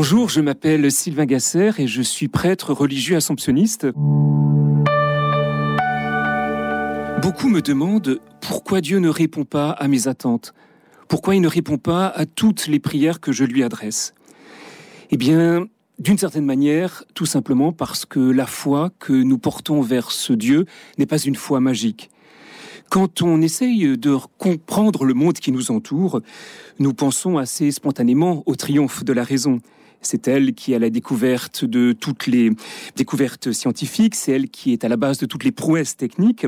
Bonjour, je m'appelle Sylvain Gasser et je suis prêtre religieux assomptionniste. Beaucoup me demandent pourquoi Dieu ne répond pas à mes attentes, pourquoi il ne répond pas à toutes les prières que je lui adresse. Eh bien, d'une certaine manière, tout simplement parce que la foi que nous portons vers ce Dieu n'est pas une foi magique. Quand on essaye de comprendre le monde qui nous entoure, nous pensons assez spontanément au triomphe de la raison. C'est elle qui a la découverte de toutes les découvertes scientifiques, c'est elle qui est à la base de toutes les prouesses techniques.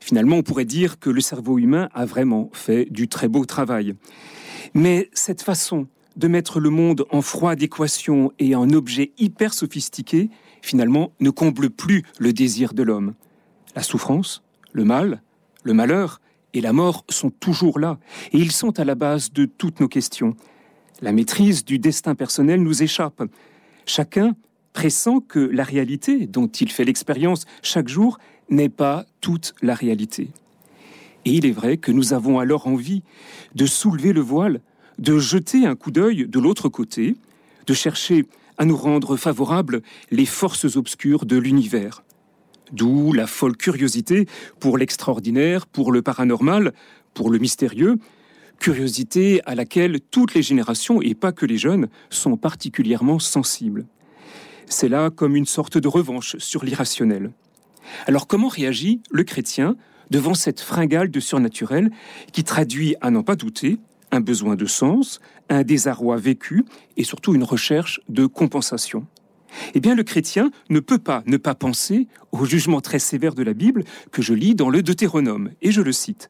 Finalement, on pourrait dire que le cerveau humain a vraiment fait du très beau travail. Mais cette façon de mettre le monde en froide équation et en objet hyper sophistiqué, finalement, ne comble plus le désir de l'homme. La souffrance, le mal, le malheur et la mort sont toujours là, et ils sont à la base de toutes nos questions. La maîtrise du destin personnel nous échappe. Chacun pressent que la réalité dont il fait l'expérience chaque jour n'est pas toute la réalité. Et il est vrai que nous avons alors envie de soulever le voile, de jeter un coup d'œil de l'autre côté, de chercher à nous rendre favorables les forces obscures de l'univers. D'où la folle curiosité pour l'extraordinaire, pour le paranormal, pour le mystérieux, curiosité à laquelle toutes les générations, et pas que les jeunes, sont particulièrement sensibles. C'est là comme une sorte de revanche sur l'irrationnel. Alors comment réagit le chrétien devant cette fringale de surnaturel qui traduit, à n'en pas douter, un besoin de sens, un désarroi vécu et surtout une recherche de compensation? Eh bien, le chrétien ne peut pas ne pas penser au jugement très sévère de la Bible que je lis dans le Deutéronome, et je le cite.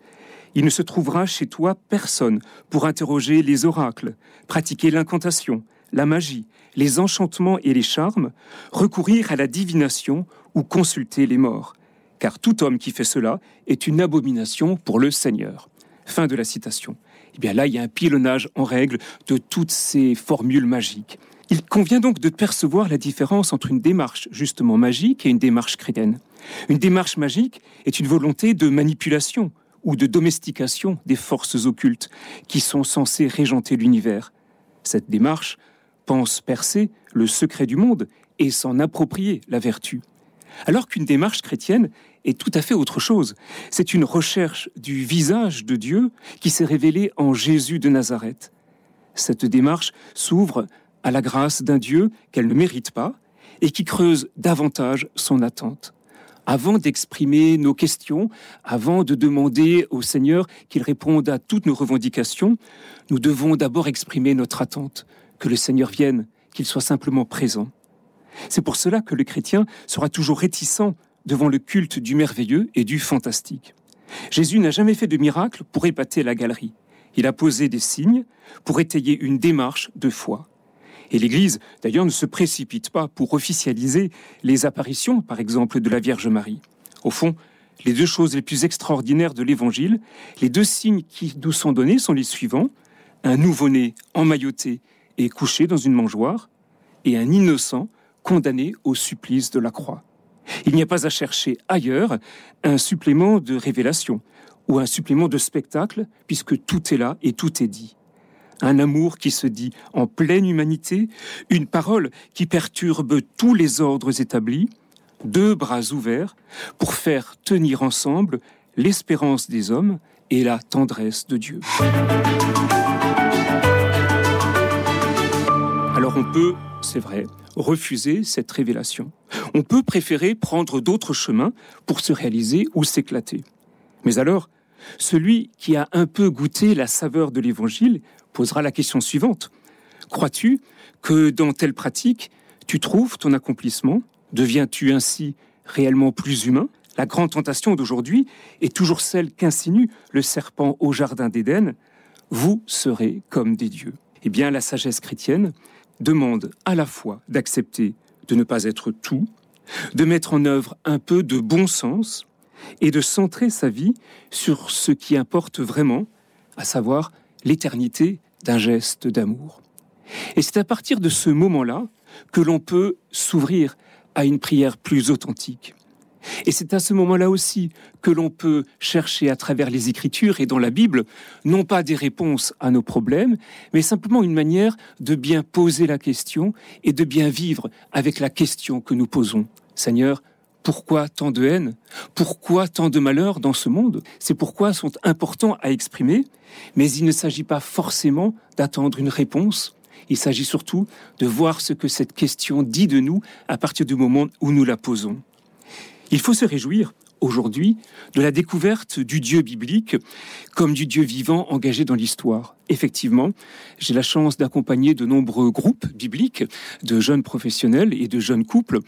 Il ne se trouvera chez toi personne pour interroger les oracles, pratiquer l'incantation, la magie, les enchantements et les charmes, recourir à la divination ou consulter les morts. Car tout homme qui fait cela est une abomination pour le Seigneur. Fin de la citation. Eh bien là, il y a un pilonnage en règle de toutes ces formules magiques. Il convient donc de percevoir la différence entre une démarche justement magique et une démarche chrétienne. Une démarche magique est une volonté de manipulation ou de domestication des forces occultes qui sont censées régenter l'univers. Cette démarche pense percer le secret du monde et s'en approprier la vertu. Alors qu'une démarche chrétienne est tout à fait autre chose. C'est une recherche du visage de Dieu qui s'est révélé en Jésus de Nazareth. Cette démarche s'ouvre à la grâce d'un Dieu qu'elle ne mérite pas et qui creuse davantage son attente. Avant d'exprimer nos questions, avant de demander au Seigneur qu'il réponde à toutes nos revendications, nous devons d'abord exprimer notre attente, que le Seigneur vienne, qu'il soit simplement présent. C'est pour cela que le chrétien sera toujours réticent devant le culte du merveilleux et du fantastique. Jésus n'a jamais fait de miracle pour épater la galerie. Il a posé des signes pour étayer une démarche de foi. Et l'Église, d'ailleurs, ne se précipite pas pour officialiser les apparitions, par exemple, de la Vierge Marie. Au fond, les deux choses les plus extraordinaires de l'Évangile, les deux signes qui nous sont donnés sont les suivants. Un nouveau-né emmailloté et couché dans une mangeoire, et un innocent condamné au supplice de la croix. Il n'y a pas à chercher ailleurs un supplément de révélation ou un supplément de spectacle, puisque tout est là et tout est dit un amour qui se dit en pleine humanité, une parole qui perturbe tous les ordres établis, deux bras ouverts pour faire tenir ensemble l'espérance des hommes et la tendresse de Dieu. Alors on peut, c'est vrai, refuser cette révélation. On peut préférer prendre d'autres chemins pour se réaliser ou s'éclater. Mais alors, celui qui a un peu goûté la saveur de l'Évangile posera la question suivante. Crois-tu que dans telle pratique, tu trouves ton accomplissement? Deviens-tu ainsi réellement plus humain? La grande tentation d'aujourd'hui est toujours celle qu'insinue le serpent au Jardin d'Éden. Vous serez comme des dieux. Eh bien, la sagesse chrétienne demande à la fois d'accepter de ne pas être tout, de mettre en œuvre un peu de bon sens et de centrer sa vie sur ce qui importe vraiment, à savoir l'éternité d'un geste d'amour. Et c'est à partir de ce moment-là que l'on peut s'ouvrir à une prière plus authentique. Et c'est à ce moment-là aussi que l'on peut chercher à travers les Écritures et dans la Bible, non pas des réponses à nos problèmes, mais simplement une manière de bien poser la question et de bien vivre avec la question que nous posons. Seigneur, pourquoi tant de haine? Pourquoi tant de malheur dans ce monde? Ces pourquoi sont importants à exprimer, mais il ne s'agit pas forcément d'attendre une réponse. Il s'agit surtout de voir ce que cette question dit de nous à partir du moment où nous la posons. Il faut se réjouir aujourd'hui de la découverte du Dieu biblique comme du Dieu vivant engagé dans l'histoire. Effectivement, j'ai la chance d'accompagner de nombreux groupes bibliques de jeunes professionnels et de jeunes couples,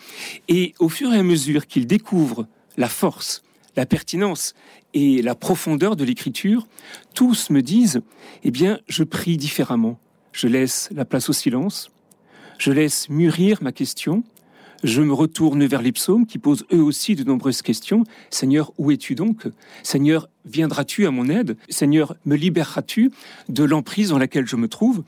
et au fur et à mesure qu'ils découvrent la force, la pertinence et la profondeur de l'écriture, tous me disent, eh bien, je prie différemment. Je laisse la place au silence, je laisse mûrir ma question, je me retourne vers les psaumes qui posent eux aussi de nombreuses questions. Seigneur, où es-tu donc? Seigneur, viendras-tu à mon aide? Seigneur, me libéreras-tu de l'emprise dans laquelle je me trouve?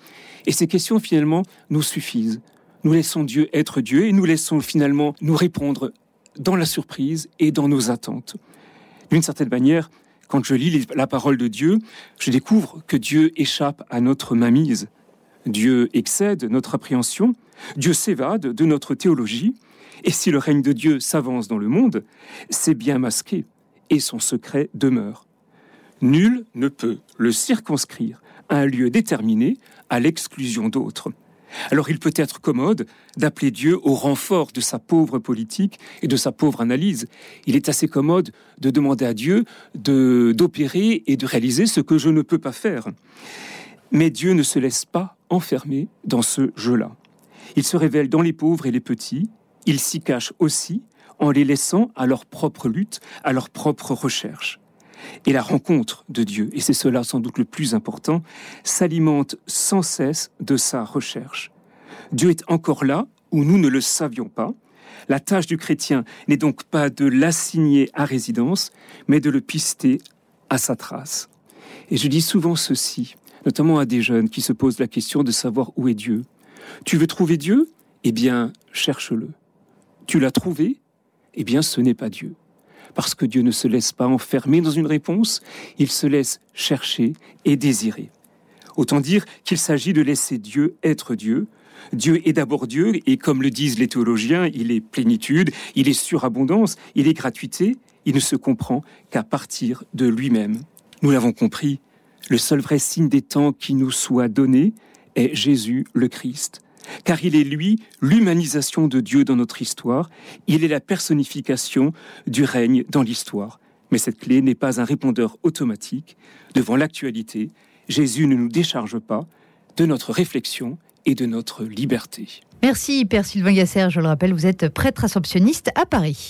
Et ces questions finalement nous suffisent. Nous laissons Dieu être Dieu et nous laissons finalement nous répondre dans la surprise et dans nos attentes. D'une certaine manière, quand je lis la parole de Dieu, je découvre que Dieu échappe à notre mainmise. Dieu excède notre appréhension, Dieu s'évade de notre théologie, et si le règne de Dieu s'avance dans le monde, c'est bien masqué, et son secret demeure. Nul ne peut le circonscrire à un lieu déterminé à l'exclusion d'autres. Alors il peut être commode d'appeler Dieu au renfort de sa pauvre politique et de sa pauvre analyse. Il est assez commode de demander à Dieu d'opérer et de réaliser ce que je ne peux pas faire. Mais Dieu ne se laisse pas enfermer dans ce jeu-là. Il se révèle dans les pauvres et les petits, il s'y cache aussi en les laissant à leur propre lutte, à leur propre recherche. Et la rencontre de Dieu, et c'est cela sans doute le plus important, s'alimente sans cesse de sa recherche. Dieu est encore là où nous ne le savions pas. La tâche du chrétien n'est donc pas de l'assigner à résidence, mais de le pister à sa trace. Et je dis souvent ceci, notamment à des jeunes qui se posent la question de savoir où est Dieu. Tu veux trouver Dieu? Eh bien, cherche-le. Tu l'as trouvé? Eh bien, ce n'est pas Dieu. Parce que Dieu ne se laisse pas enfermer dans une réponse, il se laisse chercher et désirer. Autant dire qu'il s'agit de laisser Dieu être Dieu. Dieu est d'abord Dieu, et comme le disent les théologiens, il est plénitude, il est surabondance, il est gratuité, il ne se comprend qu'à partir de lui-même. Nous l'avons compris, le seul vrai signe des temps qui nous soit donné Jésus le Christ. Car il est lui l'humanisation de Dieu dans notre histoire, il est la personnification du règne dans l'histoire. Mais cette clé n'est pas un répondeur automatique. Devant l'actualité, Jésus ne nous décharge pas de notre réflexion et de notre liberté. Merci Père Sylvain Gasser, je le rappelle, vous êtes prêtre assomptionniste à Paris.